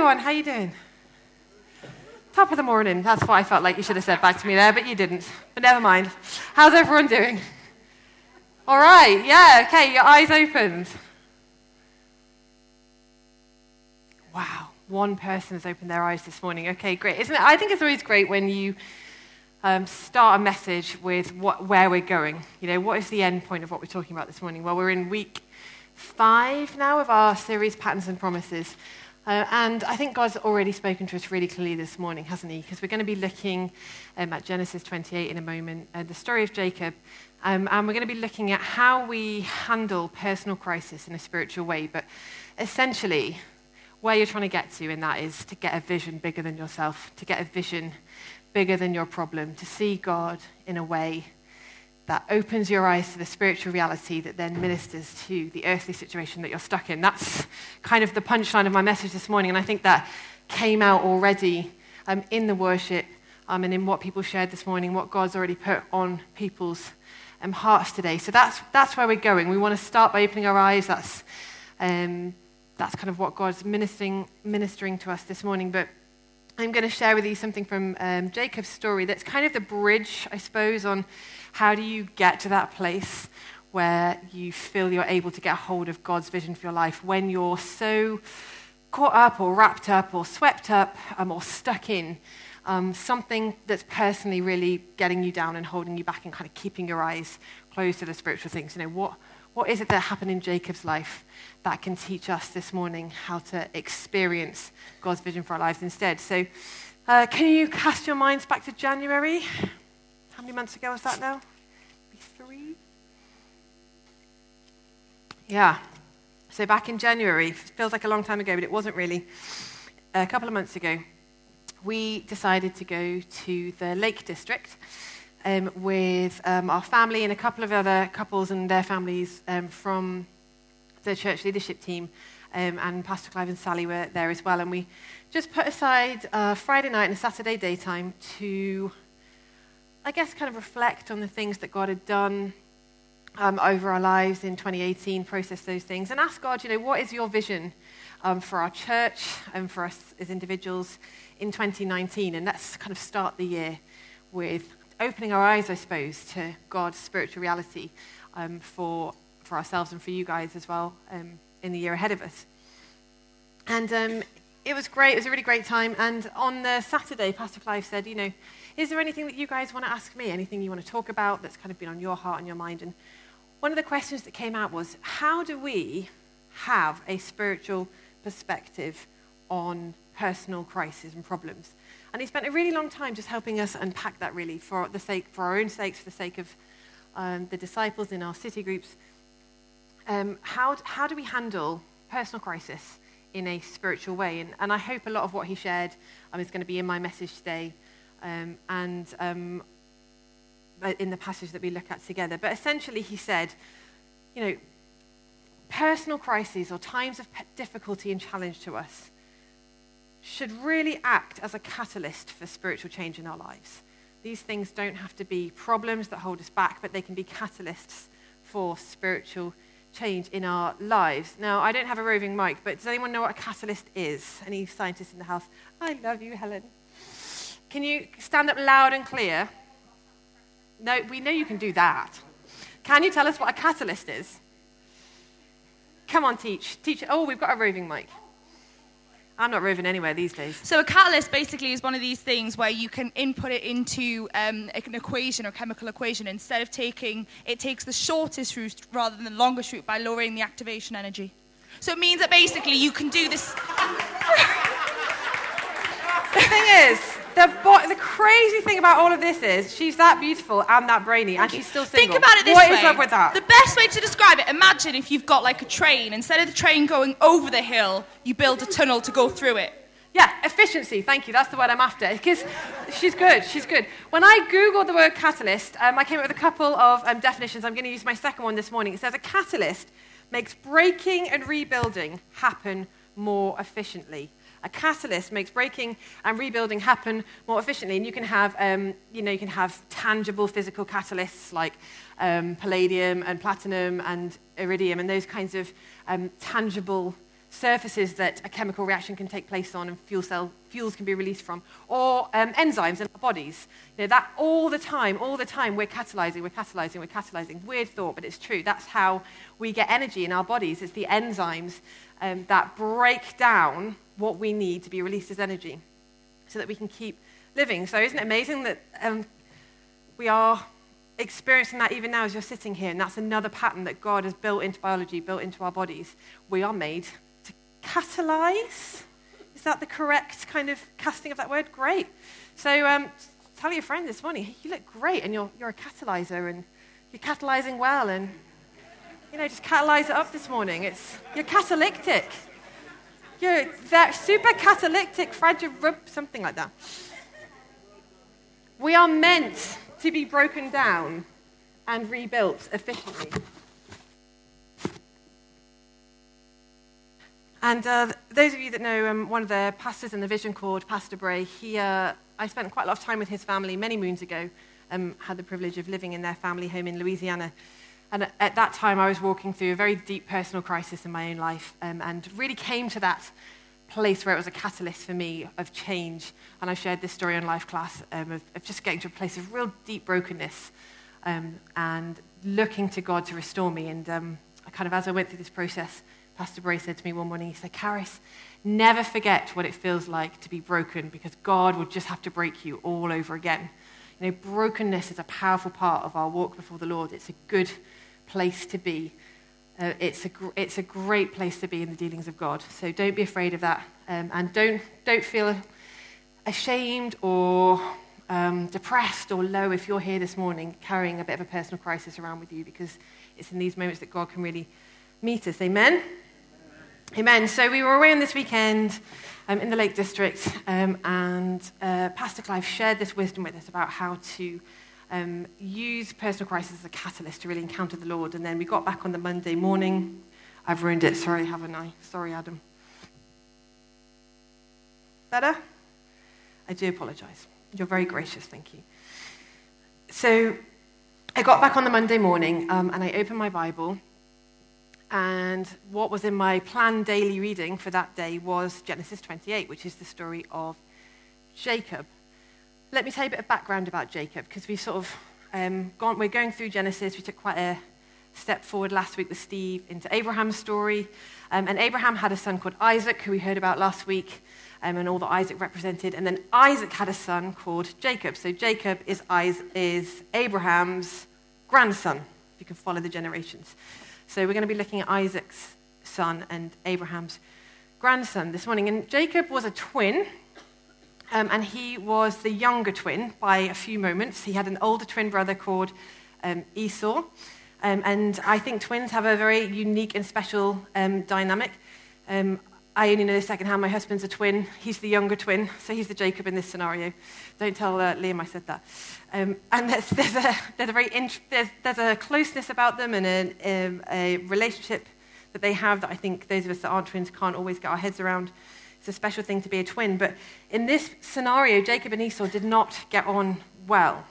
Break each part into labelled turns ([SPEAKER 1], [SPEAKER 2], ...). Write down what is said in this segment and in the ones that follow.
[SPEAKER 1] everyone. How you doing? Top of the morning. That's what I felt like you should have said back to me there, but you didn't. But never mind. How's everyone doing? All right. Yeah. Okay. Your eyes opened. Wow. One person has opened their eyes this morning. Okay. Great. Isn't it? I think it's always great when you um, start a message with what, where we're going. You know, what is the end point of what we're talking about this morning? Well, we're in week five now of our series, Patterns and Promises. Uh, and I think God's already spoken to us really clearly this morning, hasn't He? Because we're going to be looking um, at Genesis 28 in a moment, uh, the story of Jacob. Um, and we're going to be looking at how we handle personal crisis in a spiritual way. But essentially, where you're trying to get to in that is to get a vision bigger than yourself, to get a vision bigger than your problem, to see God in a way that opens your eyes to the spiritual reality that then ministers to the earthly situation that you're stuck in. That's kind of the punchline of my message this morning, and I think that came out already um, in the worship um, and in what people shared this morning, what God's already put on people's um, hearts today. So that's, that's where we're going. We want to start by opening our eyes. That's, um, that's kind of what God's ministering, ministering to us this morning. But I'm going to share with you something from um, Jacob's story that's kind of the bridge, I suppose, on how do you get to that place where you feel you're able to get hold of God's vision for your life when you're so caught up or wrapped up or swept up um, or stuck in um, something that's personally really getting you down and holding you back and kind of keeping your eyes closed to the spiritual things. You know, what, what is it that happened in Jacob's life that can teach us this morning how to experience God's vision for our lives instead? So, uh, can you cast your minds back to January? How many months ago was that now? Three? Yeah. So back in January, feels like a long time ago, but it wasn't really. A couple of months ago, we decided to go to the Lake District um, with um, our family and a couple of other couples and their families um, from the church leadership team. Um, and Pastor Clive and Sally were there as well. And we just put aside Friday night and Saturday daytime to I guess, kind of reflect on the things that God had done um, over our lives in 2018, process those things, and ask God, you know, what is your vision um, for our church and for us as individuals in 2019? And let's kind of start the year with opening our eyes, I suppose, to God's spiritual reality um, for, for ourselves and for you guys as well um, in the year ahead of us. And um, it was great. It was a really great time. And on the Saturday, Pastor Clive said, you know, is there anything that you guys want to ask me? Anything you want to talk about that's kind of been on your heart and your mind? And one of the questions that came out was how do we have a spiritual perspective on personal crises and problems? And he spent a really long time just helping us unpack that really for the sake, for our own sakes, for the sake of um, the disciples in our city groups. Um, how, how do we handle personal crisis in a spiritual way? And, and I hope a lot of what he shared um, is going to be in my message today um, and um, in the passage that we look at together. But essentially, he said, you know, personal crises or times of difficulty and challenge to us should really act as a catalyst for spiritual change in our lives. These things don't have to be problems that hold us back, but they can be catalysts for spiritual change in our lives. Now, I don't have a roving mic, but does anyone know what a catalyst is? Any scientists in the house? I love you, Helen. Can you stand up loud and clear? No, we know you can do that. Can you tell us what a catalyst is? Come on, teach. Teach. Oh, we've got a roving mic. I'm not roving anywhere these days.
[SPEAKER 2] So a catalyst basically is one of these things where you can input it into um, an equation or chemical equation. Instead of taking, it takes the shortest route rather than the longest route by lowering the activation energy. So it means that basically you can do this.
[SPEAKER 1] the thing is, the, bo- the crazy thing about all of this is she's that beautiful and that brainy, and she's still single.
[SPEAKER 2] Think about it this
[SPEAKER 1] what
[SPEAKER 2] way.
[SPEAKER 1] What is up with that?
[SPEAKER 2] The best way to describe it, imagine if you've got like a train. Instead of the train going over the hill, you build a tunnel to go through it.
[SPEAKER 1] Yeah, efficiency. Thank you. That's the word I'm after. Because she's good. She's good. When I googled the word catalyst, um, I came up with a couple of um, definitions. I'm going to use my second one this morning. It says a catalyst makes breaking and rebuilding happen more efficiently a catalyst makes breaking and rebuilding happen more efficiently. And you can have, um, you know, you can have tangible physical catalysts like um, palladium and platinum and iridium and those kinds of um, tangible surfaces that a chemical reaction can take place on and fuel cell, fuels can be released from, or um, enzymes in our bodies. You know, that all the time, all the time, we're catalyzing, we're catalyzing, we're catalyzing. Weird thought, but it's true. That's how we get energy in our bodies. It's the enzymes um, that break down what we need to be released as energy so that we can keep living. So, isn't it amazing that um, we are experiencing that even now as you're sitting here? And that's another pattern that God has built into biology, built into our bodies. We are made to catalyze. Is that the correct kind of casting of that word? Great. So, um, tell your friend this morning, you look great, and you're, you're a catalyzer, and you're catalyzing well, and you know, just catalyze it up this morning. It's, you're catalytic. You're that super catalytic, fragile, something like that. We are meant to be broken down and rebuilt efficiently. And uh, those of you that know um, one of the pastors in the Vision called Pastor Bray, he, uh, I spent quite a lot of time with his family many moons ago. Um, had the privilege of living in their family home in Louisiana. And at that time, I was walking through a very deep personal crisis in my own life um, and really came to that place where it was a catalyst for me of change. And I shared this story in life class um, of, of, just getting to a place of real deep brokenness um, and looking to God to restore me. And um, I kind of, as I went through this process, Pastor Bray said to me one morning, he said, Charis, never forget what it feels like to be broken because God will just have to break you all over again. You know, brokenness is a powerful part of our walk before the Lord. It's a good place to be. Uh, it's, a, it's a great place to be in the dealings of God. So don't be afraid of that. Um, and don't, don't feel ashamed or um, depressed or low if you're here this morning carrying a bit of a personal crisis around with you because it's in these moments that God can really meet us. Amen? Amen. Amen. So we were away on this weekend um, in the Lake District, um, and uh, Pastor Clive shared this wisdom with us about how to um, use personal crisis as a catalyst to really encounter the Lord. And then we got back on the Monday morning. I've ruined it. Sorry, haven't I? Sorry, Adam. Better? I do apologize. You're very gracious. Thank you. So I got back on the Monday morning um, and I opened my Bible. And what was in my planned daily reading for that day was Genesis 28, which is the story of Jacob let me tell you a bit of background about Jacob, because we've sort of um, gone, we're going through Genesis. We took quite a step forward last week with Steve into Abraham's story. Um, and Abraham had a son called Isaac, who we heard about last week, um, and all that Isaac represented. And then Isaac had a son called Jacob. So Jacob is, is Abraham's grandson, if you can follow the generations. So we're going to be looking at Isaac's son and Abraham's grandson this morning. And Jacob was a twin. Um, and he was the younger twin by a few moments. He had an older twin brother called um, Esau. Um, and I think twins have a very unique and special um, dynamic. Um, I only know this secondhand. My husband's a twin. He's the younger twin, so he's the Jacob in this scenario. Don't tell uh, Liam I said that. Um, and there's, there's, a, there's, a very int- there's, there's a closeness about them and a, a relationship that they have that I think those of us that aren't twins can't always get our heads around. It's a special thing to be a twin. But in this scenario, Jacob and Esau did not get on well.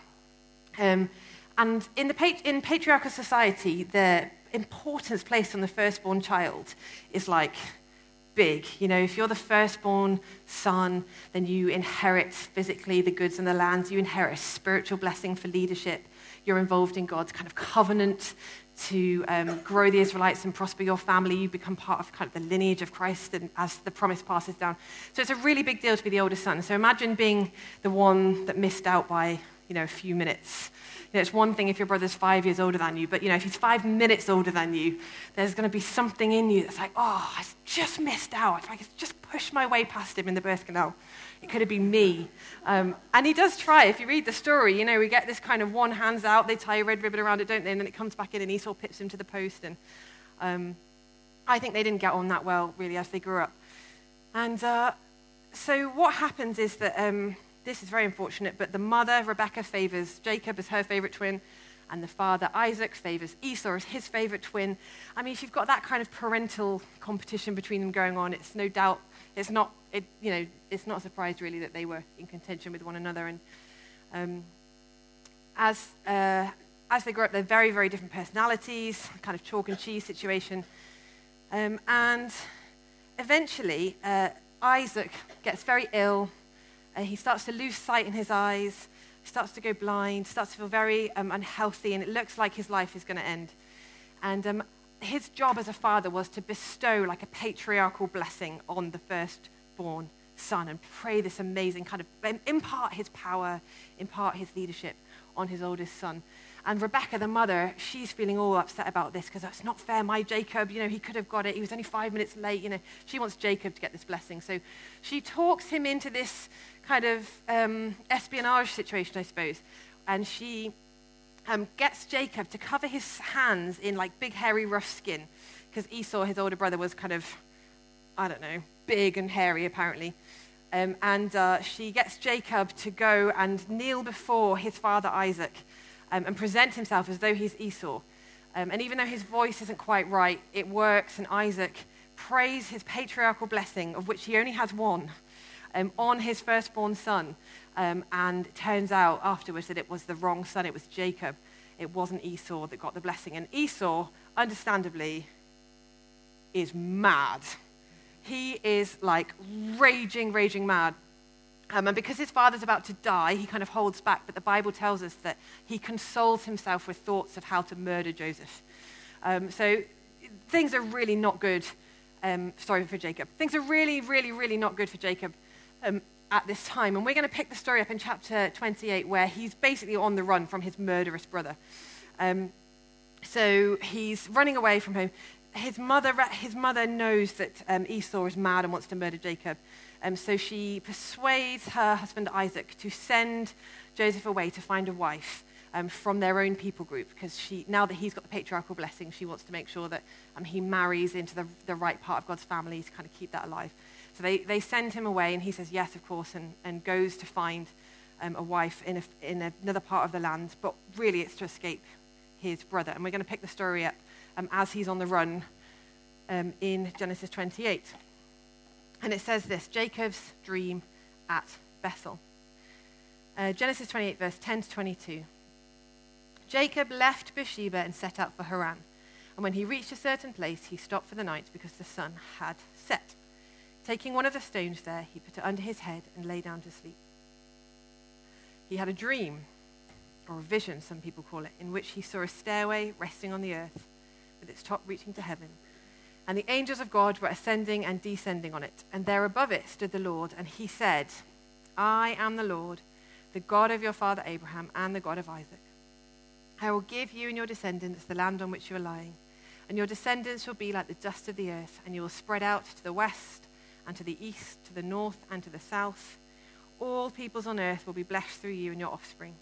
[SPEAKER 1] Um, and in, the, in patriarchal society, the importance placed on the firstborn child is like big. You know, if you're the firstborn son, then you inherit physically the goods and the lands. You inherit spiritual blessing for leadership. You're involved in God's kind of covenant to um, grow the Israelites and prosper your family. You become part of kind of the lineage of Christ and as the promise passes down. So it's a really big deal to be the oldest son. So imagine being the one that missed out by, you know, a few minutes. You know, it's one thing if your brother's five years older than you, but you know, if he's five minutes older than you, there's going to be something in you that's like, oh, I just missed out. If I could just push my way past him in the birth canal. It could have been me. Um, and he does try. If you read the story, you know, we get this kind of one hands out, they tie a red ribbon around it, don't they? And then it comes back in and Esau pips him to the post. And um, I think they didn't get on that well, really, as they grew up. And uh, so what happens is that um, this is very unfortunate, but the mother, Rebecca, favors Jacob as her favorite twin, and the father, Isaac, favors Esau as his favorite twin. I mean, if you've got that kind of parental competition between them going on, it's no doubt, it's not it, you know, it's not a surprise really that they were in contention with one another. And um, as, uh, as they grow up, they're very, very different personalities, kind of chalk and cheese situation. Um, and eventually, uh, Isaac gets very ill. Uh, he starts to lose sight in his eyes, starts to go blind, starts to feel very um, unhealthy, and it looks like his life is going to end. And um, his job as a father was to bestow like a patriarchal blessing on the firstborn son and pray this amazing kind of impart his power, impart his leadership on his oldest son. And Rebecca, the mother, she's feeling all upset about this because that's not fair. My Jacob, you know, he could have got it. He was only five minutes late. You know, she wants Jacob to get this blessing. So she talks him into this kind of um, espionage situation, I suppose. And she um, gets Jacob to cover his hands in like big, hairy, rough skin because Esau, his older brother, was kind of, I don't know, big and hairy apparently. Um, and uh, she gets Jacob to go and kneel before his father Isaac um, and present himself as though he's Esau. Um, and even though his voice isn't quite right, it works, and Isaac prays his patriarchal blessing, of which he only has one, um, on his firstborn son. Um, and it turns out afterwards that it was the wrong son, it was Jacob. It wasn't Esau that got the blessing. And Esau, understandably, is mad. He is like raging, raging mad um, and because his father's about to die, he kind of holds back. But the Bible tells us that he consoles himself with thoughts of how to murder Joseph. Um, so things are really not good. Um, sorry for Jacob. Things are really, really, really not good for Jacob um, at this time. And we're going to pick the story up in chapter 28, where he's basically on the run from his murderous brother. Um, so he's running away from home. His mother, his mother knows that um, Esau is mad and wants to murder Jacob. Um, so she persuades her husband Isaac to send Joseph away to find a wife um, from their own people group because she, now that he's got the patriarchal blessing, she wants to make sure that um, he marries into the, the right part of God's family to kind of keep that alive. So they, they send him away, and he says yes, of course, and, and goes to find um, a wife in, a, in another part of the land. But really, it's to escape his brother. And we're going to pick the story up um, as he's on the run um, in Genesis 28. And it says this Jacob's dream at Bethel. Uh, Genesis 28, verse 10 to 22. Jacob left Beersheba and set out for Haran. And when he reached a certain place, he stopped for the night because the sun had set. Taking one of the stones there, he put it under his head and lay down to sleep. He had a dream, or a vision, some people call it, in which he saw a stairway resting on the earth with its top reaching to heaven and the angels of God were ascending and descending on it. And there above it stood the Lord, and he said, I am the Lord, the God of your father Abraham and the God of Isaac. I will give you and your descendants the land on which you are lying, and your descendants shall be like the dust of the earth, and you will spread out to the west and to the east, to the north and to the south. All peoples on earth will be blessed through you and your offspring.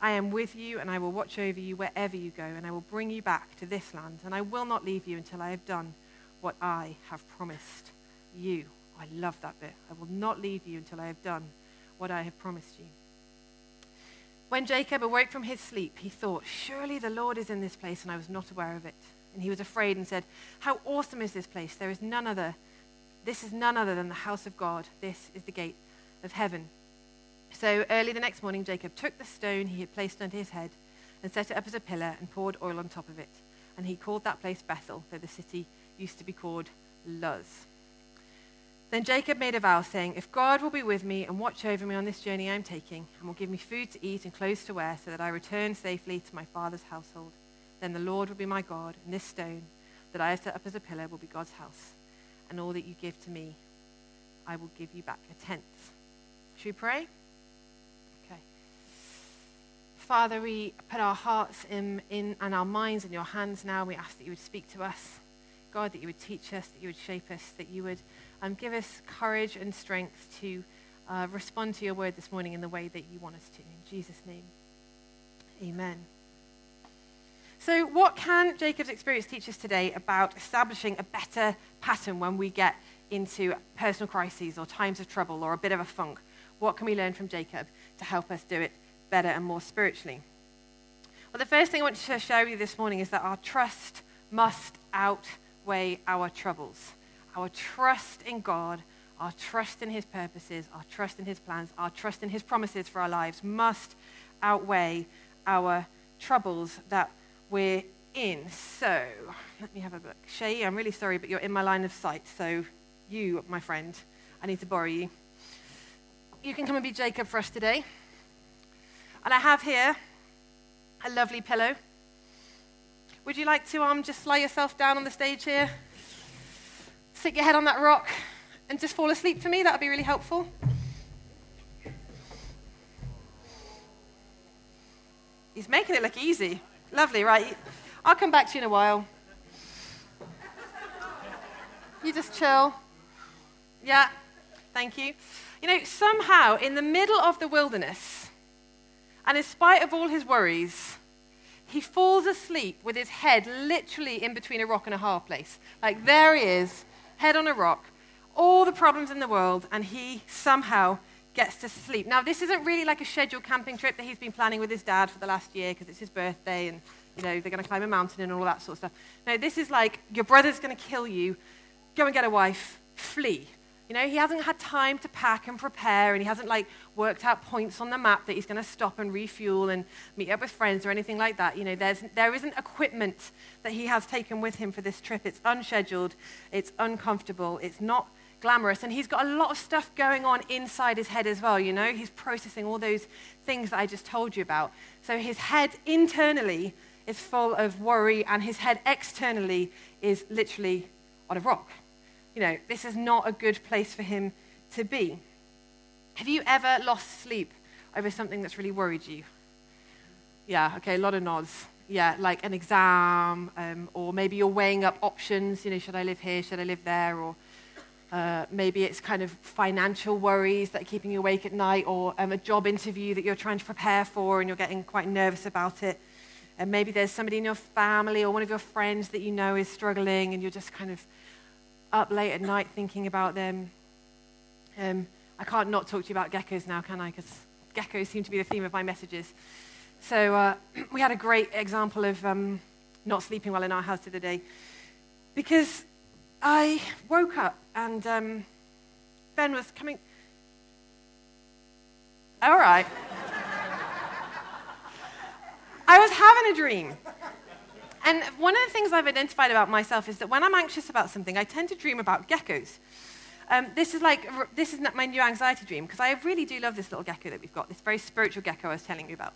[SPEAKER 1] I am with you, and I will watch over you wherever you go, and I will bring you back to this land, and I will not leave you until I have done what I have promised you. I love that bit. I will not leave you until I have done what I have promised you. When Jacob awoke from his sleep, he thought, Surely the Lord is in this place, and I was not aware of it. And he was afraid and said, How awesome is this place! There is none other. This is none other than the house of God. This is the gate of heaven. So early the next morning, Jacob took the stone he had placed under his head and set it up as a pillar and poured oil on top of it. And he called that place Bethel, though the city used to be called Luz. Then Jacob made a vow, saying, If God will be with me and watch over me on this journey I am taking, and will give me food to eat and clothes to wear, so that I return safely to my father's household, then the Lord will be my God, and this stone that I have set up as a pillar will be God's house. And all that you give to me, I will give you back a tenth. Should we pray? Okay. Father, we put our hearts in, in, and our minds in your hands now. We ask that you would speak to us. God, that you would teach us, that you would shape us, that you would um, give us courage and strength to uh, respond to your word this morning in the way that you want us to. In Jesus' name, amen. So, what can Jacob's experience teach us today about establishing a better pattern when we get into personal crises or times of trouble or a bit of a funk? What can we learn from Jacob to help us do it better and more spiritually? Well, the first thing I want to share with you this morning is that our trust must outweigh our troubles. Our trust in God, our trust in His purposes, our trust in His plans, our trust in His promises for our lives must outweigh our troubles that we're in. So, let me have a look. Shay, I'm really sorry, but you're in my line of sight, so you, my friend, I need to borrow you. You can come and be Jacob for us today. And I have here a lovely pillow. Would you like to um, just lie yourself down on the stage here? Sit your head on that rock and just fall asleep for me? That would be really helpful. He's making it look easy. Lovely, right? I'll come back to you in a while. You just chill. Yeah, thank you. You know, somehow in the middle of the wilderness, and in spite of all his worries, he falls asleep with his head literally in between a rock and a hard place. Like there he is, head on a rock, all the problems in the world, and he somehow gets to sleep. Now, this isn't really like a scheduled camping trip that he's been planning with his dad for the last year because it's his birthday and, you know, they're going to climb a mountain and all that sort of stuff. No, this is like your brother's going to kill you, go and get a wife, flee. You know, he hasn't had time to pack and prepare, and he hasn't like worked out points on the map that he's going to stop and refuel and meet up with friends or anything like that. You know, there's, there isn't equipment that he has taken with him for this trip. It's unscheduled, it's uncomfortable, it's not glamorous, and he's got a lot of stuff going on inside his head as well. You know, he's processing all those things that I just told you about. So his head internally is full of worry, and his head externally is literally on a rock you know, this is not a good place for him to be. Have you ever lost sleep over something that's really worried you? Yeah, okay, a lot of nods. Yeah, like an exam, um, or maybe you're weighing up options. You know, should I live here? Should I live there? Or uh, maybe it's kind of financial worries that are keeping you awake at night, or um, a job interview that you're trying to prepare for and you're getting quite nervous about it. And maybe there's somebody in your family or one of your friends that you know is struggling and you're just kind of up late at night thinking about them. Um, I can't not talk to you about geckos now, can I? Because geckos seem to be the theme of my messages. So uh, we had a great example of um, not sleeping well in our house the other day because I woke up and um, Ben was coming. All right. I was having a dream. And one of the things I've identified about myself is that when I'm anxious about something, I tend to dream about geckos. Um, this is like this is my new anxiety dream because I really do love this little gecko that we've got, this very spiritual gecko I was telling you about.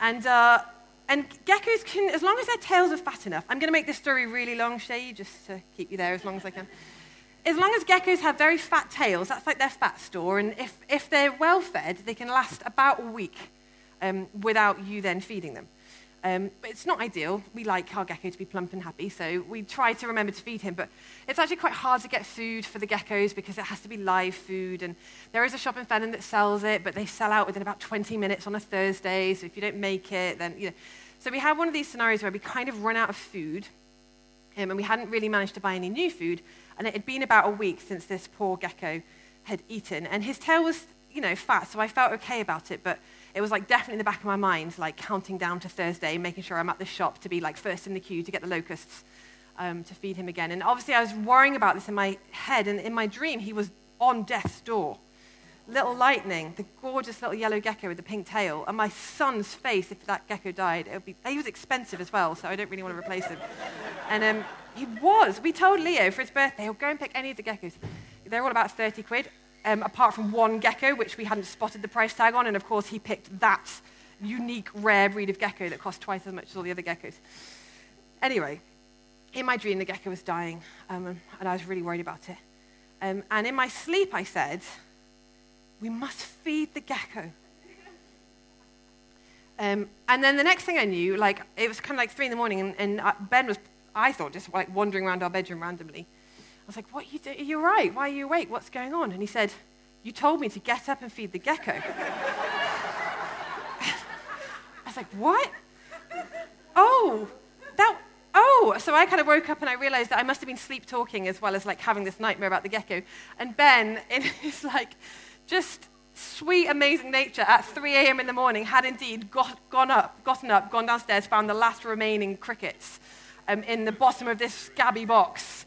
[SPEAKER 1] And uh, and geckos can, as long as their tails are fat enough, I'm going to make this story really long, Shay, just to keep you there as long as I can. As long as geckos have very fat tails, that's like their fat store, and if, if they're well fed, they can last about a week um, without you then feeding them. Um, but it's not ideal. We like our gecko to be plump and happy, so we try to remember to feed him. But it's actually quite hard to get food for the geckos because it has to be live food. And there is a shop in Fenton that sells it, but they sell out within about 20 minutes on a Thursday. So if you don't make it, then, you know. So we had one of these scenarios where we kind of run out of food, um, and we hadn't really managed to buy any new food. And it had been about a week since this poor gecko had eaten. And his tail was, you know, fat, so I felt okay about it. But it was like definitely in the back of my mind, like counting down to Thursday, making sure I'm at the shop to be like first in the queue to get the locusts um, to feed him again. And obviously, I was worrying about this in my head, and in my dream, he was on death's door. Little lightning, the gorgeous little yellow gecko with the pink tail, and my son's face. If that gecko died, it would be. He was expensive as well, so I don't really want to replace him. and um, he was. We told Leo for his birthday, he'll go and pick any of the geckos. They're all about 30 quid um, apart from one gecko, which we hadn't spotted the price tag on. And of course, he picked that unique, rare breed of gecko that cost twice as much as all the other geckos. Anyway, in my dream, the gecko was dying, um, and I was really worried about it. Um, and in my sleep, I said, We must feed the gecko. Um, and then the next thing I knew, like, it was kind of like three in the morning, and, and uh, Ben was, I thought, just like wandering around our bedroom randomly. I was like, What are you doing? You're right. Why are you awake? What's going on? And he said, You told me to get up and feed the gecko. I was like, What? Oh, that. Oh, so I kind of woke up and I realized that I must have been sleep talking as well as like having this nightmare about the gecko. And Ben, in his like just sweet, amazing nature, at 3 a.m. in the morning, had indeed got, gone up, gotten up, gone downstairs, found the last remaining crickets um, in the bottom of this scabby box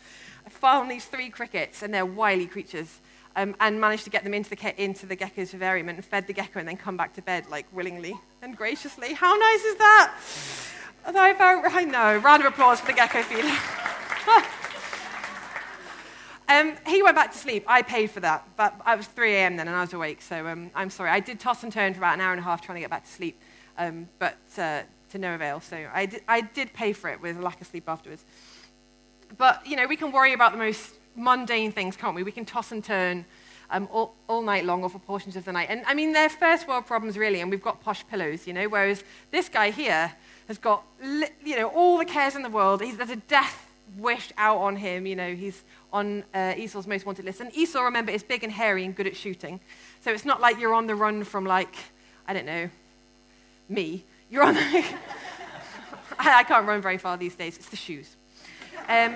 [SPEAKER 1] found these three crickets, and they're wily creatures, um, and managed to get them into the, into the gecko's vivarium and fed the gecko and then come back to bed, like, willingly and graciously. How nice is that? I, I know. Round of applause for the gecko feeling. Um, he went back to sleep. I paid for that, but I was 3 a.m. then and I was awake, so um, I'm sorry. I did toss and turn for about an hour and a half trying to get back to sleep, um, but uh, to no avail. So I did, I did pay for it with a lack of sleep afterwards. But, you know, we can worry about the most mundane things, can't we? We can toss and turn um, all, all, night long or for portions of the night. And I mean, they're first world problems, really, and we've got posh pillows, you know, whereas this guy here has got, you know, all the cares in the world. He's, there's a death wish out on him, you know, he's on uh, Esau's most wanted list. And Esau, remember, is big and hairy and good at shooting. So it's not like you're on the run from, like, I don't know, me. You're on the. I, I can't run very far these days. It's the shoes. Um,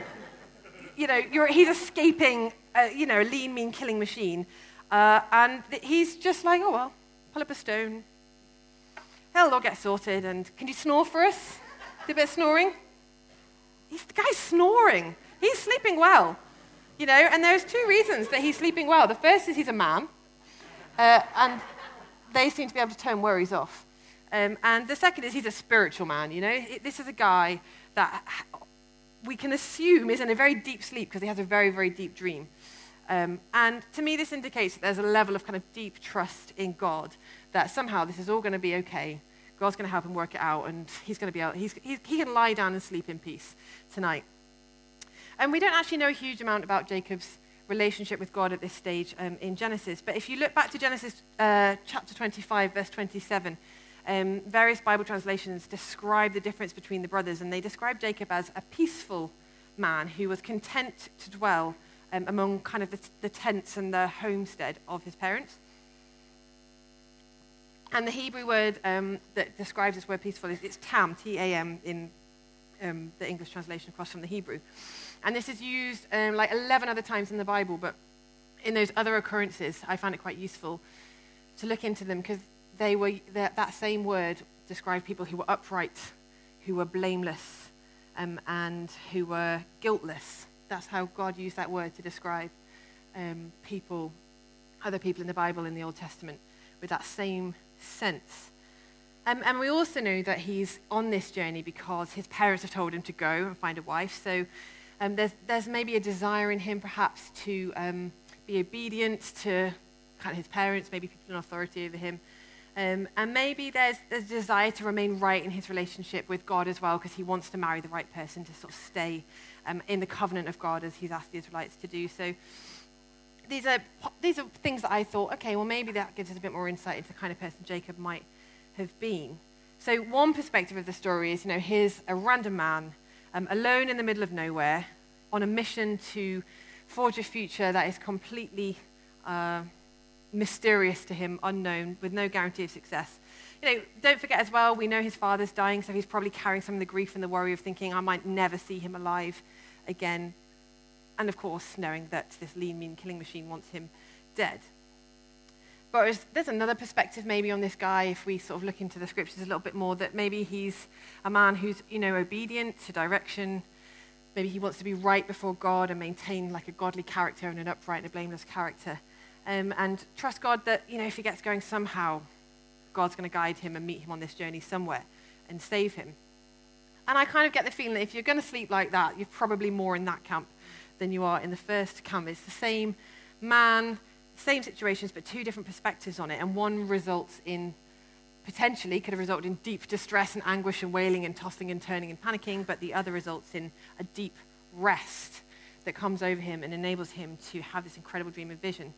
[SPEAKER 1] you know, he's escaping, uh, you know, a lean, mean killing machine. Uh, and he's just like, oh, well, pull up a stone. Hell, all get sorted. And can you snore for us? Do a bit of snoring? He's, the guy's snoring. He's sleeping well. You know, and there's two reasons that he's sleeping well. The first is he's a man, uh, and they seem to be able to turn worries off. Um, and the second is he's a spiritual man. You know, this is a guy that we can assume is in a very deep sleep because he has a very, very deep dream. Um, and to me, this indicates that there's a level of kind of deep trust in God that somehow this is all going to be okay. God's going to help him work it out, and he's going to be able, he's, he's, he can lie down and sleep in peace tonight. And we don't actually know a huge amount about Jacob's relationship with God at this stage um, in Genesis. But if you look back to Genesis uh, chapter 25, verse 27, um, various Bible translations describe the difference between the brothers, and they describe Jacob as a peaceful man who was content to dwell um, among kind of the, the tents and the homestead of his parents. And the Hebrew word um, that describes this word peaceful is it's tam, T-A-M, in um, the English translation across from the Hebrew. And this is used um, like 11 other times in the Bible, but in those other occurrences, I found it quite useful to look into them because they were, that same word described people who were upright, who were blameless, um, and who were guiltless. That's how God used that word to describe um, people, other people in the Bible in the Old Testament, with that same sense. Um, and we also know that he's on this journey because his parents have told him to go and find a wife. So um, there's, there's maybe a desire in him perhaps to um, be obedient to kind of his parents, maybe people in authority over him. Um, and maybe there's, there's a desire to remain right in his relationship with God as well because he wants to marry the right person to sort of stay um, in the covenant of God as he's asked the Israelites to do. So these are, these are things that I thought, okay, well, maybe that gives us a bit more insight into the kind of person Jacob might have been. So, one perspective of the story is you know, here's a random man um, alone in the middle of nowhere on a mission to forge a future that is completely uh, mysterious to him, unknown, with no guarantee of success. You know, don't forget as well, we know his father's dying, so he's probably carrying some of the grief and the worry of thinking, I might never see him alive again and of course, knowing that this lean, mean killing machine wants him dead. But there's another perspective maybe on this guy if we sort of look into the scriptures a little bit more that maybe he's a man who's, you know, obedient to direction. Maybe he wants to be right before God and maintain like a godly character and an upright and a blameless character. Um, and trust God that, you know, if he gets going somehow, God's going to guide him and meet him on this journey somewhere and save him. And I kind of get the feeling that if you're going to sleep like that, you're probably more in that camp than you are in the first come. It's the same man, same situations, but two different perspectives on it. And one results in, potentially, could have resulted in deep distress and anguish and wailing and tossing and turning and panicking, but the other results in a deep rest that comes over him and enables him to have this incredible dream and vision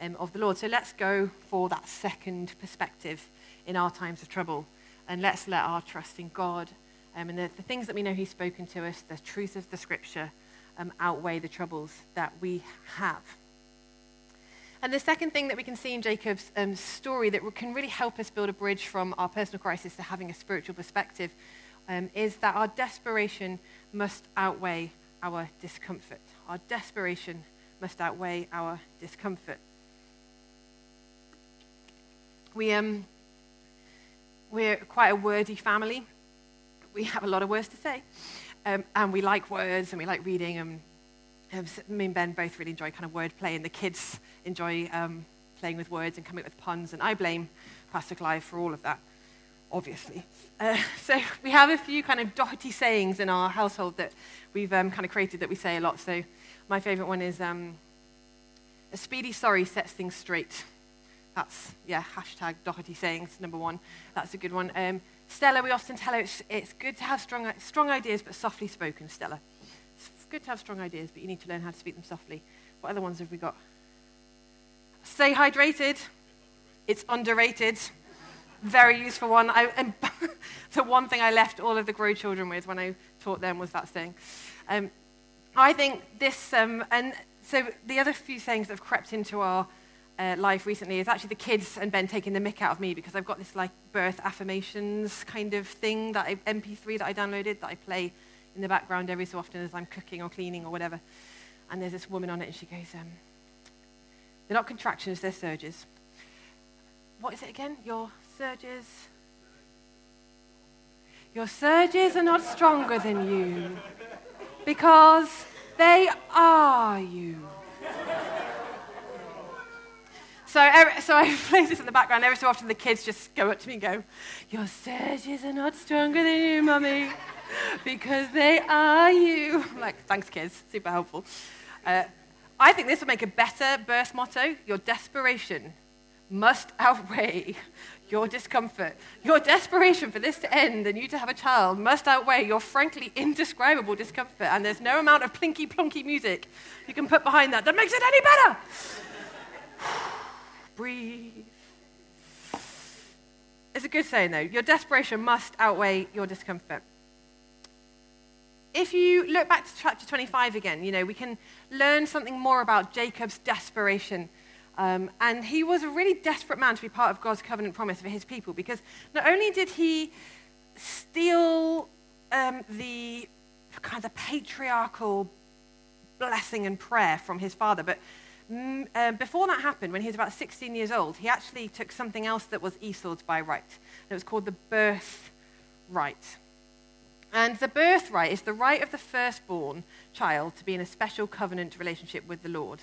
[SPEAKER 1] um, of the Lord. So let's go for that second perspective in our times of trouble. And let's let our trust in God um, and the, the things that we know He's spoken to us, the truth of the Scripture, um, outweigh the troubles that we have. And the second thing that we can see in Jacob's um, story that can really help us build a bridge from our personal crisis to having a spiritual perspective um, is that our desperation must outweigh our discomfort. Our desperation must outweigh our discomfort. We, um, we're quite a wordy family. We have a lot of words to say. Um, and we like words and we like reading. And um, me and Ben both really enjoy kind of word play, and the kids enjoy um, playing with words and coming up with puns. And I blame Pastor Clive for all of that. obviously. Uh, so we have a few kind of Doherty sayings in our household that we've um, kind of created that we say a lot. So my favourite one is um, a speedy sorry sets things straight. That's, yeah, hashtag Doherty sayings, number one. That's a good one. Um, Stella, we often tell her it's, it's good to have strong, strong ideas but softly spoken, Stella. It's good to have strong ideas, but you need to learn how to speak them softly. What other ones have we got? Stay hydrated. It's underrated. Very useful one. I, and the one thing I left all of the Grow children with when I taught them was that saying. Um, I think this, um, and so the other few things that have crept into our uh, life recently is actually the kids and Ben taking the mick out of me because I've got this like birth affirmations kind of thing that I, MP3 that I downloaded that I play in the background every so often as I'm cooking or cleaning or whatever. And there's this woman on it and she goes, um, they're not contractions, they're surges. What is it again? Your surges. Your surges are not stronger than you because they are you. So, so I play this in the background. Every so often, the kids just go up to me and go, Your surges are not stronger than you, mummy, because they are you. I'm like, thanks, kids. Super helpful. Uh, I think this will make a better birth motto. Your desperation must outweigh your discomfort. Your desperation for this to end and you to have a child must outweigh your frankly indescribable discomfort. And there's no amount of plinky plonky music you can put behind that that makes it any better. Breathe. It's a good saying, though. Your desperation must outweigh your discomfort. If you look back to chapter 25 again, you know, we can learn something more about Jacob's desperation. Um, and he was a really desperate man to be part of God's covenant promise for his people because not only did he steal um, the kind of patriarchal blessing and prayer from his father, but Mm, uh, before that happened, when he was about 16 years old, he actually took something else that was Esau's by right. It was called the birthright. And the birthright is the right of the firstborn child to be in a special covenant relationship with the Lord.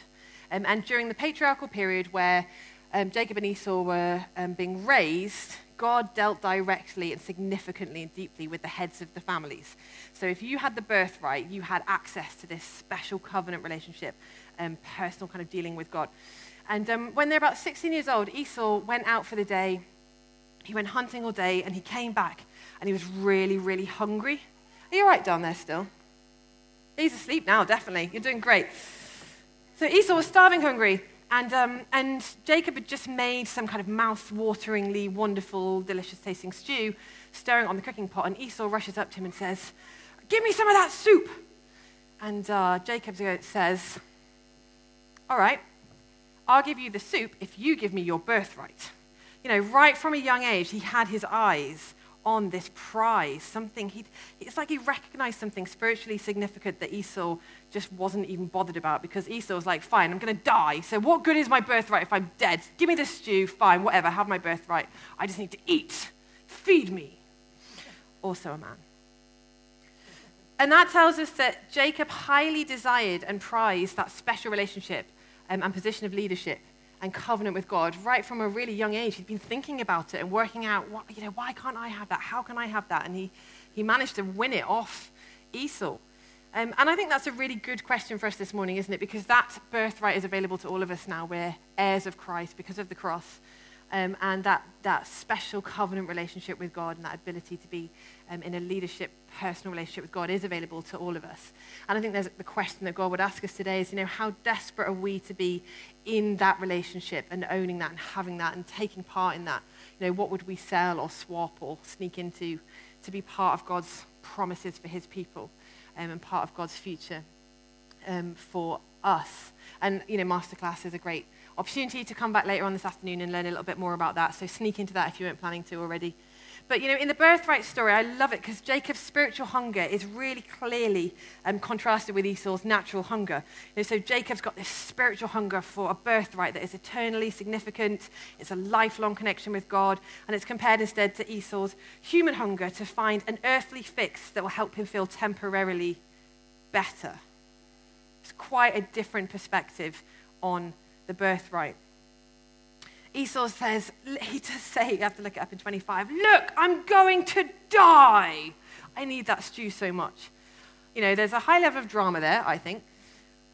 [SPEAKER 1] Um, and during the patriarchal period where um, Jacob and Esau were um, being raised, God dealt directly and significantly and deeply with the heads of the families. So if you had the birthright, you had access to this special covenant relationship um, personal kind of dealing with God. And um, when they're about 16 years old, Esau went out for the day. He went hunting all day and he came back and he was really, really hungry. Are you all right down there still? He's asleep now, definitely. You're doing great. So Esau was starving hungry. And, um, and Jacob had just made some kind of mouth-wateringly wonderful, delicious tasting stew, stirring on the cooking pot. And Esau rushes up to him and says, Give me some of that soup. And uh, Jacob says, all right, I'll give you the soup if you give me your birthright. You know, right from a young age, he had his eyes on this prize, something he it's like he recognized something spiritually significant that Esau just wasn't even bothered about because Esau was like, fine, I'm going to die. So what good is my birthright if I'm dead? Give me the stew, fine, whatever, have my birthright. I just need to eat. Feed me. Also a man. And that tells us that Jacob highly desired and prized that special relationship um, and position of leadership and covenant with God right from a really young age. He'd been thinking about it and working out, what, you know, why can't I have that? How can I have that? And he, he managed to win it off Esau. Um, and I think that's a really good question for us this morning, isn't it? Because that birthright is available to all of us now. We're heirs of Christ because of the cross. Um, and that, that special covenant relationship with God and that ability to be um, in a leadership, personal relationship with God is available to all of us. And I think there's the question that God would ask us today is, you know, how desperate are we to be in that relationship and owning that and having that and taking part in that? You know, what would we sell or swap or sneak into to be part of God's promises for his people um, and part of God's future um, for us? And, you know, Masterclass is a great opportunity to come back later on this afternoon and learn a little bit more about that. So sneak into that if you weren't planning to already. But, you know, in the birthright story, I love it because Jacob's spiritual hunger is really clearly um, contrasted with Esau's natural hunger. You know, so Jacob's got this spiritual hunger for a birthright that is eternally significant. It's a lifelong connection with God. And it's compared instead to Esau's human hunger to find an earthly fix that will help him feel temporarily better. It's quite a different perspective on the birthright. Esau says, he does say, you have to look it up in 25, look, I'm going to die. I need that stew so much. You know, there's a high level of drama there, I think.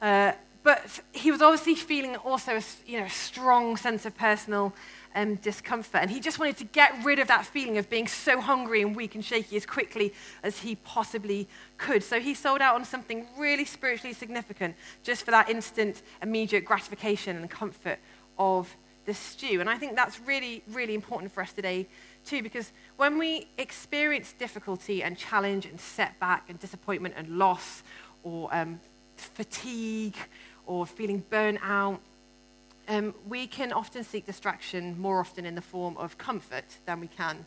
[SPEAKER 1] Uh, but he was obviously feeling also a you know, strong sense of personal um, discomfort. And he just wanted to get rid of that feeling of being so hungry and weak and shaky as quickly as he possibly could. So he sold out on something really spiritually significant just for that instant, immediate gratification and comfort of the stew. And I think that's really, really important for us today, too, because when we experience difficulty and challenge and setback and disappointment and loss or um, fatigue or feeling burnt out, um, we can often seek distraction more often in the form of comfort than we can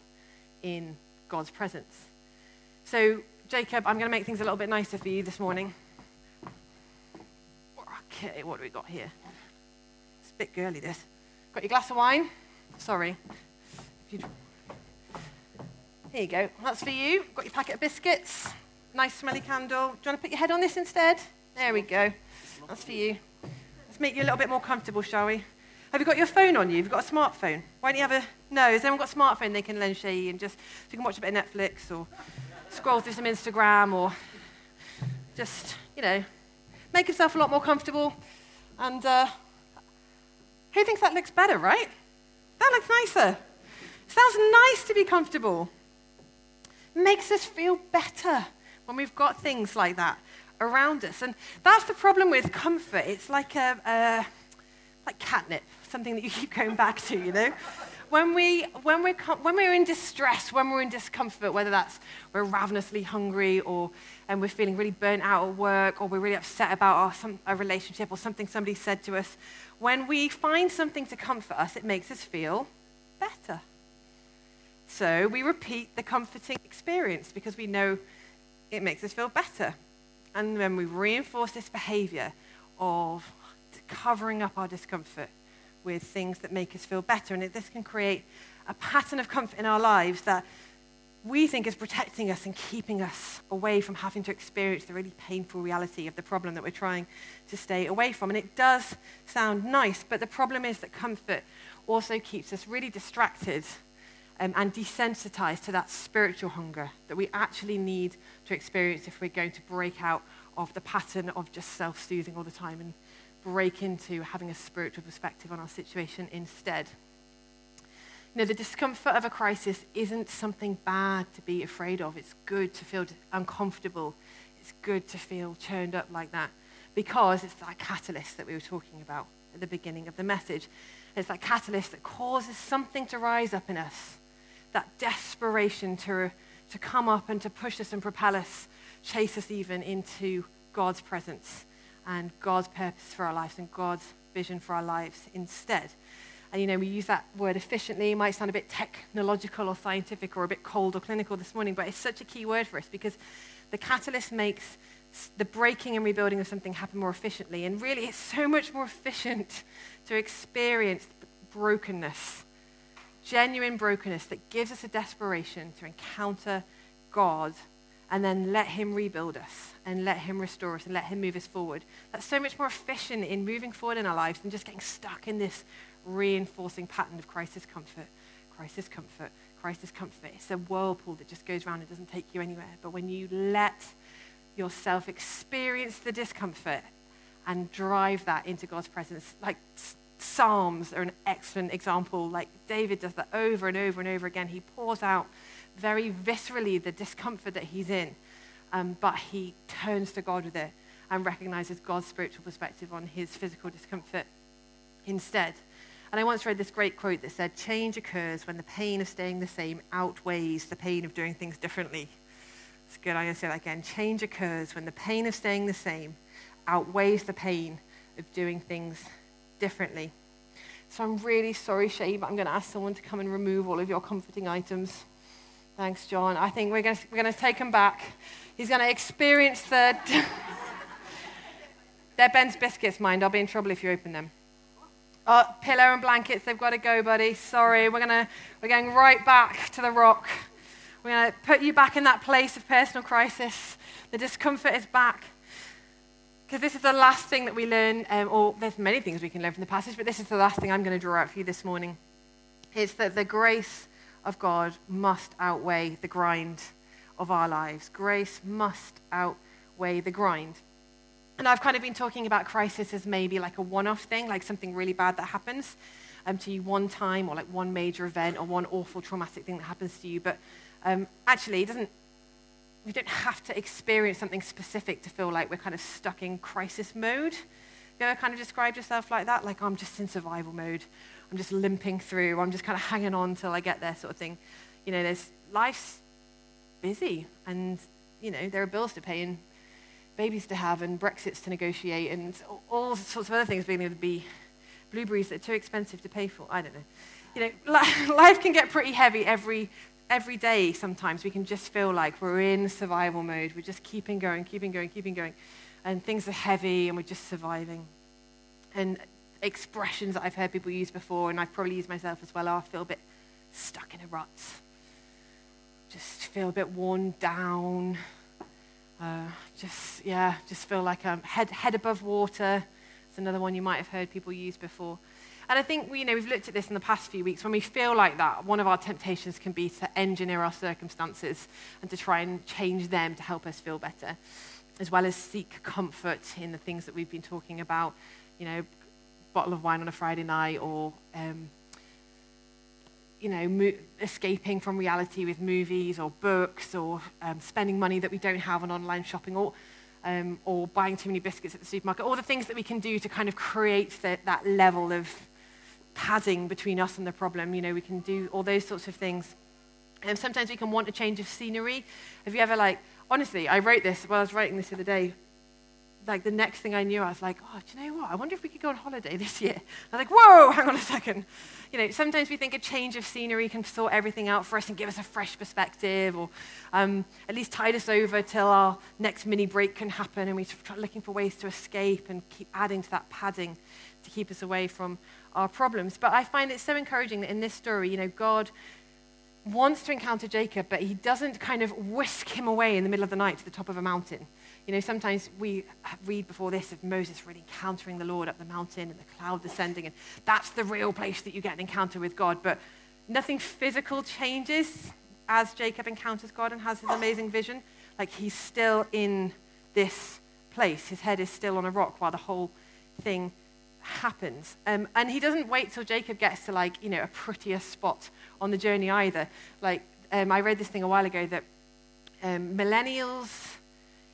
[SPEAKER 1] in God's presence. So, Jacob, I'm going to make things a little bit nicer for you this morning. Okay, what do we got here? It's a bit girly, this. Got your glass of wine? Sorry. Here you go. That's for you. Got your packet of biscuits. Nice smelly candle. Do you want to put your head on this instead? There we go. That's for you. Make you a little bit more comfortable, shall we? Have you got your phone on you? Have you got a smartphone? Why don't you have a. No, has anyone got a smartphone they can lend Shay and just. So you can watch a bit of Netflix or scroll through some Instagram or just, you know, make yourself a lot more comfortable. And uh, who thinks that looks better, right? That looks nicer. Sounds nice to be comfortable. Makes us feel better when we've got things like that around us. And that's the problem with comfort. It's like a, a like catnip, something that you keep going back to, you know? When, we, when, we're, when we're in distress, when we're in discomfort, whether that's we're ravenously hungry or and we're feeling really burnt out at work or we're really upset about our, some, a relationship or something somebody said to us, when we find something to comfort us, it makes us feel better. So we repeat the comforting experience because we know it makes us feel better. And then we reinforce this behavior of covering up our discomfort with things that make us feel better. And this can create a pattern of comfort in our lives that we think is protecting us and keeping us away from having to experience the really painful reality of the problem that we're trying to stay away from. And it does sound nice, but the problem is that comfort also keeps us really distracted um, and desensitized to that spiritual hunger that we actually need to experience if we're going to break out of the pattern of just self soothing all the time and break into having a spiritual perspective on our situation instead. You know, the discomfort of a crisis isn't something bad to be afraid of. It's good to feel uncomfortable. It's good to feel churned up like that because it's that catalyst that we were talking about at the beginning of the message. It's that catalyst that causes something to rise up in us, that desperation to, to come up and to push us and propel us, chase us even into God's presence and God's purpose for our lives and God's vision for our lives instead. And you know, we use that word efficiently. It might sound a bit technological or scientific or a bit cold or clinical this morning, but it's such a key word for us because the catalyst makes the breaking and rebuilding of something happen more efficiently. And really, it's so much more efficient to experience brokenness, genuine brokenness that gives us a desperation to encounter God and then let Him rebuild us and let Him restore us and let Him move us forward. That's so much more efficient in moving forward in our lives than just getting stuck in this reinforcing pattern of crisis comfort, crisis comfort, crisis comfort. It's a whirlpool that just goes around and doesn't take you anywhere. But when you let yourself experience the discomfort and drive that into God's presence, like Psalms are an excellent example. Like David does that over and over and over again. He pours out very viscerally the discomfort that he's in, um, but he turns to God with it and recognizes God's spiritual perspective on his physical discomfort instead. And I once read this great quote that said, Change occurs when the pain of staying the same outweighs the pain of doing things differently. It's good. I'm going to say that again. Change occurs when the pain of staying the same outweighs the pain of doing things differently. So I'm really sorry, Shay, but I'm going to ask someone to come and remove all of your comforting items. Thanks, John. I think we're going to, we're going to take him back. He's going to experience the. They're Ben's biscuits, mind. I'll be in trouble if you open them. Oh, pillow and blankets, they've got to go, buddy. Sorry, we're, gonna, we're going right back to the rock. We're going to put you back in that place of personal crisis. The discomfort is back. Because this is the last thing that we learn, um, or there's many things we can learn from the passage, but this is the last thing I'm going to draw out for you this morning. It's that the grace of God must outweigh the grind of our lives. Grace must outweigh the grind. And I've kind of been talking about crisis as maybe like a one off thing, like something really bad that happens um, to you one time, or like one major event, or one awful traumatic thing that happens to you. But um, actually, it doesn't, we don't have to experience something specific to feel like we're kind of stuck in crisis mode. You ever kind of described yourself like that? Like, I'm just in survival mode. I'm just limping through. I'm just kind of hanging on till I get there, sort of thing. You know, there's life's busy, and you know there are bills to pay and babies to have and Brexits to negotiate and all sorts of other things being able to be blueberries that are too expensive to pay for. I don't know. You know, life can get pretty heavy every every day sometimes. We can just feel like we're in survival mode. We're just keeping going, keeping going, keeping going. And things are heavy and we're just surviving. And expressions that I've heard people use before, and I've probably used myself as well, are I feel a bit stuck in a rut. Just feel a bit worn down. Uh, just, yeah, just feel like I'm head, head above water. It's another one you might have heard people use before. And I think you know, we've looked at this in the past few weeks. When we feel like that, one of our temptations can be to engineer our circumstances and to try and change them to help us feel better, as well as seek comfort in the things that we've been talking about. You know, bottle of wine on a Friday night or um, you know, mo- escaping from reality with movies or books or um, spending money that we don't have on online shopping or, um, or buying too many biscuits at the supermarket, all the things that we can do to kind of create the, that level of padding between us and the problem. You know, we can do all those sorts of things. And sometimes we can want a change of scenery. Have you ever, like, honestly, I wrote this while I was writing this the other day. Like, the next thing I knew, I was like, oh, do you know what? I wonder if we could go on holiday this year. I was like, whoa, hang on a second. You know, sometimes we think a change of scenery can sort everything out for us and give us a fresh perspective or um, at least tide us over till our next mini break can happen and we're looking for ways to escape and keep adding to that padding to keep us away from our problems. But I find it so encouraging that in this story, you know, God wants to encounter Jacob, but he doesn't kind of whisk him away in the middle of the night to the top of a mountain. You know, sometimes we read before this of Moses really encountering the Lord up the mountain and the cloud descending, and that's the real place that you get an encounter with God. But nothing physical changes as Jacob encounters God and has his amazing vision. Like he's still in this place. His head is still on a rock while the whole thing happens. Um, and he doesn't wait till Jacob gets to like, you know, a prettier spot on the journey either. Like, um, I read this thing a while ago that um, millennials,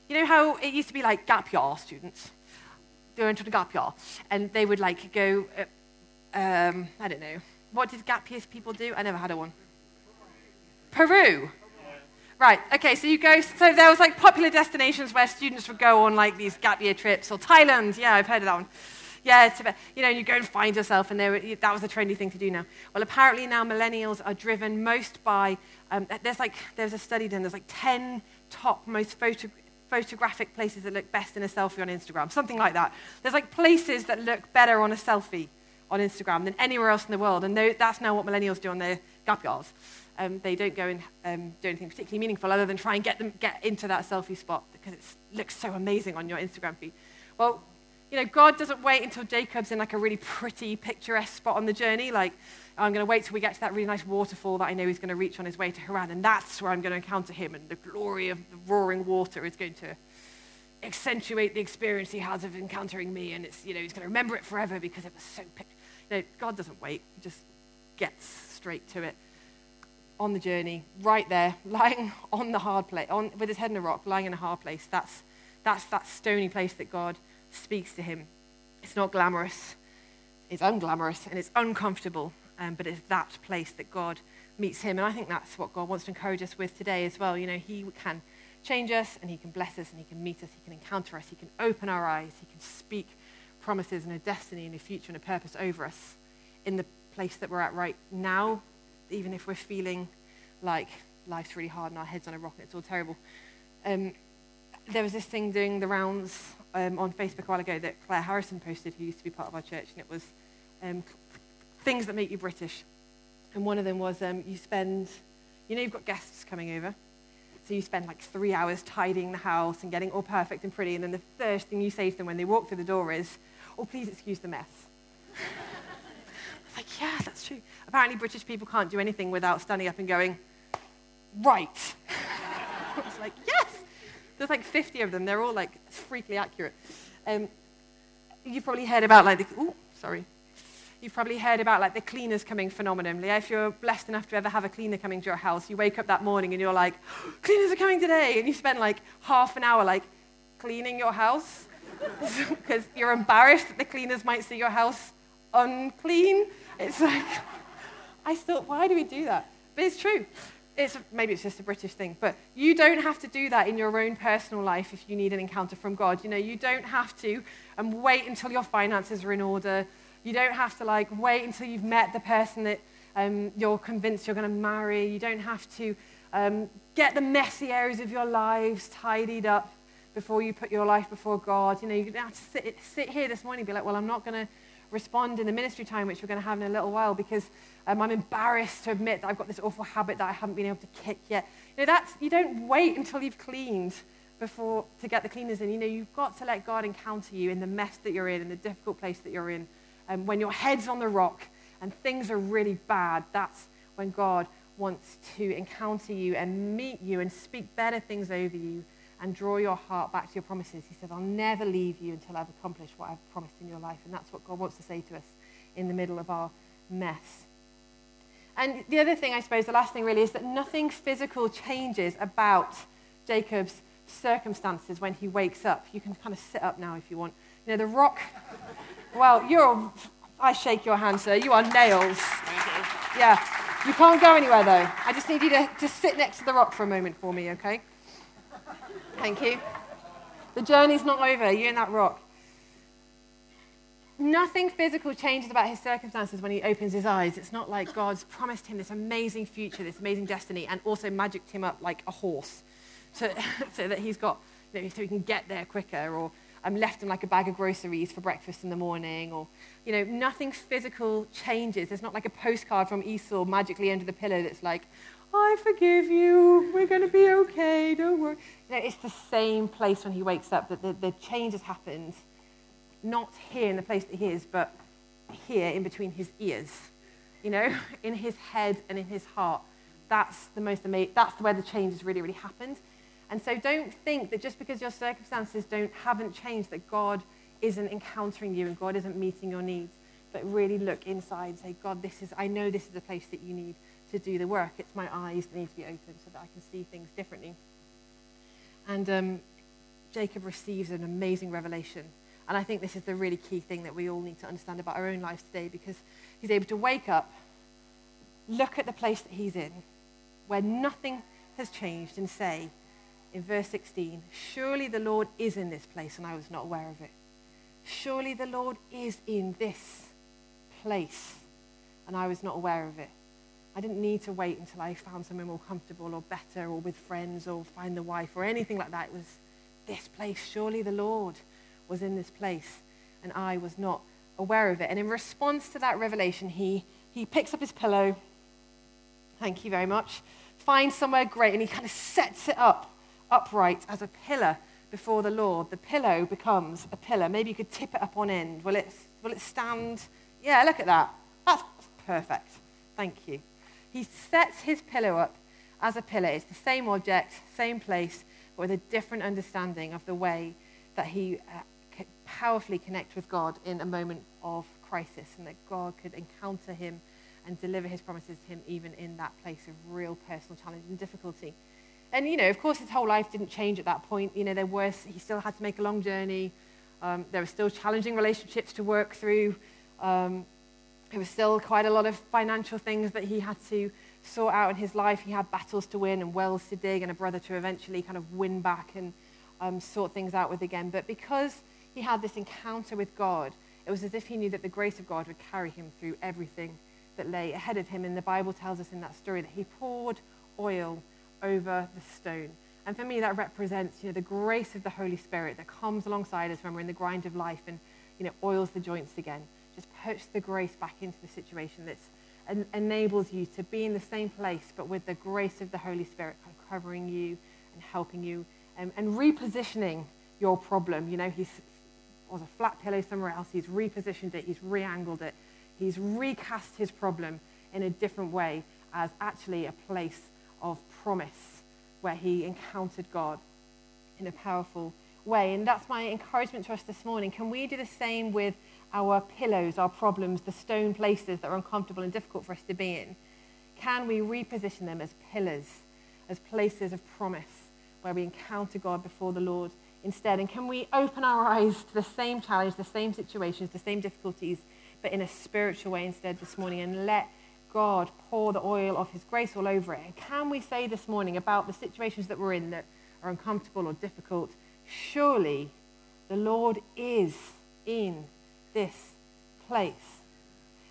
[SPEAKER 1] you know how it used to be like gap year students? They on a gap year and they would like go, uh, um, I don't know, what did gap years people do? I never had a one. Peru. Right, okay, so you go, so there was like popular destinations where students would go on like these gap year trips, or Thailand, yeah, I've heard of that one yeah, about, you know, you go and find yourself, and that was a trendy thing to do now. Well, apparently now millennials are driven most by, um, there's like, there's a study done, there's like 10 top most photo, photographic places that look best in a selfie on Instagram, something like that. There's like places that look better on a selfie on Instagram than anywhere else in the world, and that's now what millennials do on their gap years. Um, they don't go and um, do anything particularly meaningful other than try and get them get into that selfie spot because it looks so amazing on your Instagram feed. Well, you know, God doesn't wait until Jacob's in like a really pretty, picturesque spot on the journey. Like, I'm going to wait till we get to that really nice waterfall that I know he's going to reach on his way to Haran, and that's where I'm going to encounter him, and the glory of the roaring water is going to accentuate the experience he has of encountering me, and it's, you know, he's going to remember it forever because it was so. You know, God doesn't wait; he just gets straight to it on the journey, right there, lying on the hard place, on, with his head in a rock, lying in a hard place. That's, that's that stony place that God speaks to him. It's not glamorous, it's unglamorous, and it's uncomfortable, um, but it's that place that God meets him. And I think that's what God wants to encourage us with today as well. You know, He can change us, and He can bless us, and He can meet us, He can encounter us, He can open our eyes, He can speak promises and a destiny and a future and a purpose over us in the place that we're at right now, even if we're feeling like life's really hard and our head's on a rock and it's all terrible. Um, there was this thing doing the rounds um, on Facebook a while ago that Claire Harrison posted, who used to be part of our church, and it was um, things that make you British. And one of them was um, you spend, you know, you've got guests coming over, so you spend like three hours tidying the house and getting all perfect and pretty, and then the first thing you say to them when they walk through the door is, "Oh, please excuse the mess." I was like, yeah, that's true. apparently British people can't do anything without standing up and going, right. it's like, yes. There's like 50 of them. They're all like freakily accurate. Um, you've probably heard about like the, oh, sorry. You've probably heard about like the cleaners coming phenomenon. Yeah, if you're blessed enough to ever have a cleaner coming to your house, you wake up that morning and you're like, cleaners are coming today. And you spend like half an hour like cleaning your house because you're embarrassed that the cleaners might see your house unclean. It's like, I still, why do we do that? But it's true. It's, maybe it's just a British thing, but you don't have to do that in your own personal life if you need an encounter from God. You know, you don't have to um, wait until your finances are in order. You don't have to like wait until you've met the person that um, you're convinced you're going to marry. You don't have to um, get the messy areas of your lives tidied up before you put your life before God. You know, you don't have to sit, sit here this morning and be like, well, I'm not going to respond in the ministry time, which we're going to have in a little while, because um, I'm embarrassed to admit that I've got this awful habit that I haven't been able to kick yet. You know, that's, you don't wait until you've cleaned before to get the cleaners in. You know, you've got to let God encounter you in the mess that you're in, in the difficult place that you're in. Um, when your head's on the rock and things are really bad, that's when God wants to encounter you and meet you and speak better things over you and draw your heart back to your promises. He said, I'll never leave you until I've accomplished what I've promised in your life. And that's what God wants to say to us in the middle of our mess. And the other thing, I suppose, the last thing really is that nothing physical changes about Jacob's circumstances when he wakes up. You can kind of sit up now if you want. You know, the rock, well, you're, I shake your hand, sir. You are nails. Yeah. You can't go anywhere, though. I just need you to just sit next to the rock for a moment for me, okay? Thank you. The journey's not over. You're in that rock. Nothing physical changes about his circumstances when he opens his eyes. It's not like God's promised him this amazing future, this amazing destiny, and also magicked him up like a horse so, so that he's got, you know, so he can get there quicker, or um, left him like a bag of groceries for breakfast in the morning, or, you know, nothing physical changes. There's not like a postcard from Esau magically under the pillow that's like, I forgive you, we're going to be okay, don't worry. You know, it's the same place when he wakes up that the, the change has happened not here in the place that he is, but here in between his ears, you know, in his head and in his heart. That's the most amazing, that's where the change has really, really happened. And so don't think that just because your circumstances don't, haven't changed, that God isn't encountering you and God isn't meeting your needs. But really look inside and say, God, this is, I know this is the place that you need to do the work. It's my eyes that need to be open so that I can see things differently. And um, Jacob receives an amazing revelation and I think this is the really key thing that we all need to understand about our own lives today because he's able to wake up, look at the place that he's in, where nothing has changed, and say, in verse 16, Surely the Lord is in this place, and I was not aware of it. Surely the Lord is in this place, and I was not aware of it. I didn't need to wait until I found somewhere more comfortable or better or with friends or find the wife or anything like that. It was this place, surely the Lord was in this place, and I was not aware of it. And in response to that revelation, he, he picks up his pillow. Thank you very much. Finds somewhere great, and he kind of sets it up upright as a pillar before the Lord. The pillow becomes a pillar. Maybe you could tip it up on end. Will it, will it stand? Yeah, look at that. That's perfect. Thank you. He sets his pillow up as a pillar. It's the same object, same place, but with a different understanding of the way that he uh, powerfully connect with God in a moment of crisis and that God could encounter him and deliver his promises to him even in that place of real personal challenge and difficulty. And, you know, of course, his whole life didn't change at that point. You know, there was, he still had to make a long journey. Um, there were still challenging relationships to work through. Um, there was still quite a lot of financial things that he had to sort out in his life. He had battles to win and wells to dig and a brother to eventually kind of win back and um, sort things out with again. But because he had this encounter with God, it was as if he knew that the grace of God would carry him through everything that lay ahead of him. And the Bible tells us in that story that he poured oil over the stone. And for me, that represents you know, the grace of the Holy Spirit that comes alongside us when we're in the grind of life and you know, oils the joints again. Just puts the grace back into the situation that en- enables you to be in the same place, but with the grace of the Holy Spirit kind of covering you and helping you um, and repositioning your problem. You know, he's was a flat pillow somewhere else. He's repositioned it, he's re-angled it, he's recast his problem in a different way as actually a place of promise where he encountered God in a powerful way. And that's my encouragement to us this morning. Can we do the same with our pillows, our problems, the stone places that are uncomfortable and difficult for us to be in? Can we reposition them as pillars, as places of promise where we encounter God before the Lord instead? And can we open our eyes to the same challenge, the same situations, the same difficulties, but in a spiritual way instead this morning and let God pour the oil of his grace all over it? And can we say this morning about the situations that we're in that are uncomfortable or difficult? Surely the Lord is in this place.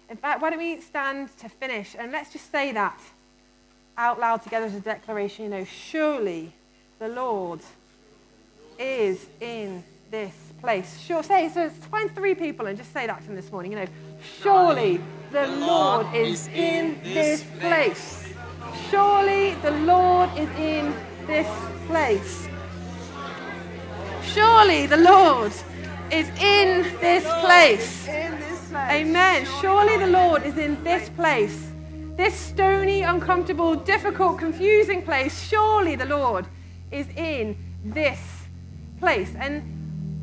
[SPEAKER 1] In fact, why don't we stand to finish and let's just say that out loud together as a declaration. You know, surely the Lord is in this place. Sure, say so. Find three people and just say that to them this morning. You know, surely the Lord is in this place. Surely the Lord is in this place. Surely the Lord is in this place. Amen. Surely the Lord is in this place. This stony, uncomfortable, difficult, confusing place. Surely the Lord is in this place. And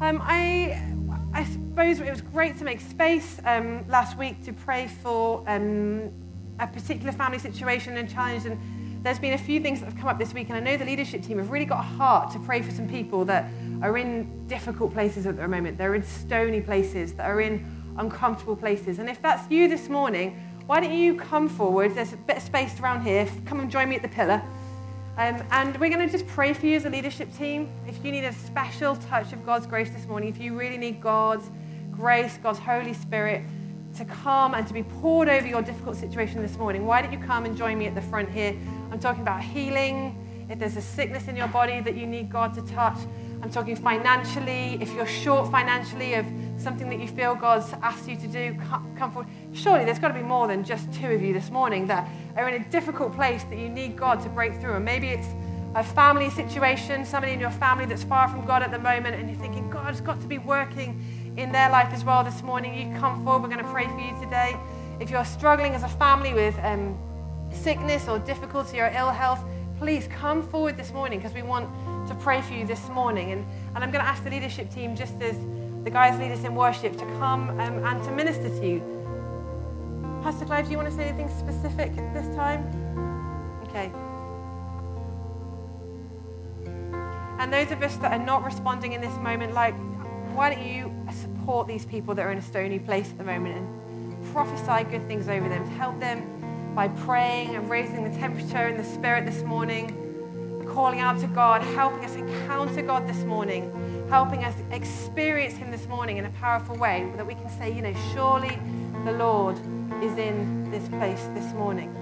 [SPEAKER 1] um, I, I suppose it was great to make space um, last week to pray for um, a particular family situation and challenge. And there's been a few things that have come up this week, and I know the leadership team have really got a heart to pray for some people that are in difficult places at the moment. They're in stony places, that are in uncomfortable places. And if that's you this morning, why don't you come forward? There's a bit of space around here. Come and join me at the pillar. Um, and we're going to just pray for you as a leadership team. If you need a special touch of God's grace this morning, if you really need God's grace, God's Holy Spirit to come and to be poured over your difficult situation this morning, why don't you come and join me at the front here? I'm talking about healing. If there's a sickness in your body that you need God to touch, I'm talking financially. If you're short financially of something that you feel God's asked you to do, come forward. Surely there's got to be more than just two of you this morning that are in a difficult place that you need God to break through. And maybe it's a family situation, somebody in your family that's far from God at the moment, and you're thinking, God's got to be working in their life as well this morning. You come forward. We're going to pray for you today. If you're struggling as a family with um, sickness or difficulty or ill health, please come forward this morning because we want to pray for you this morning. And, and I'm going to ask the leadership team, just as the guys lead us in worship, to come um, and to minister to you. Pastor Clive, do you want to say anything specific at this time? Okay. And those of us that are not responding in this moment, like, why don't you support these people that are in a stony place at the moment and prophesy good things over them to help them by praying and raising the temperature in the spirit this morning, calling out to God, helping us encounter God this morning, helping us experience Him this morning in a powerful way that we can say, you know, surely the Lord is in this place this morning.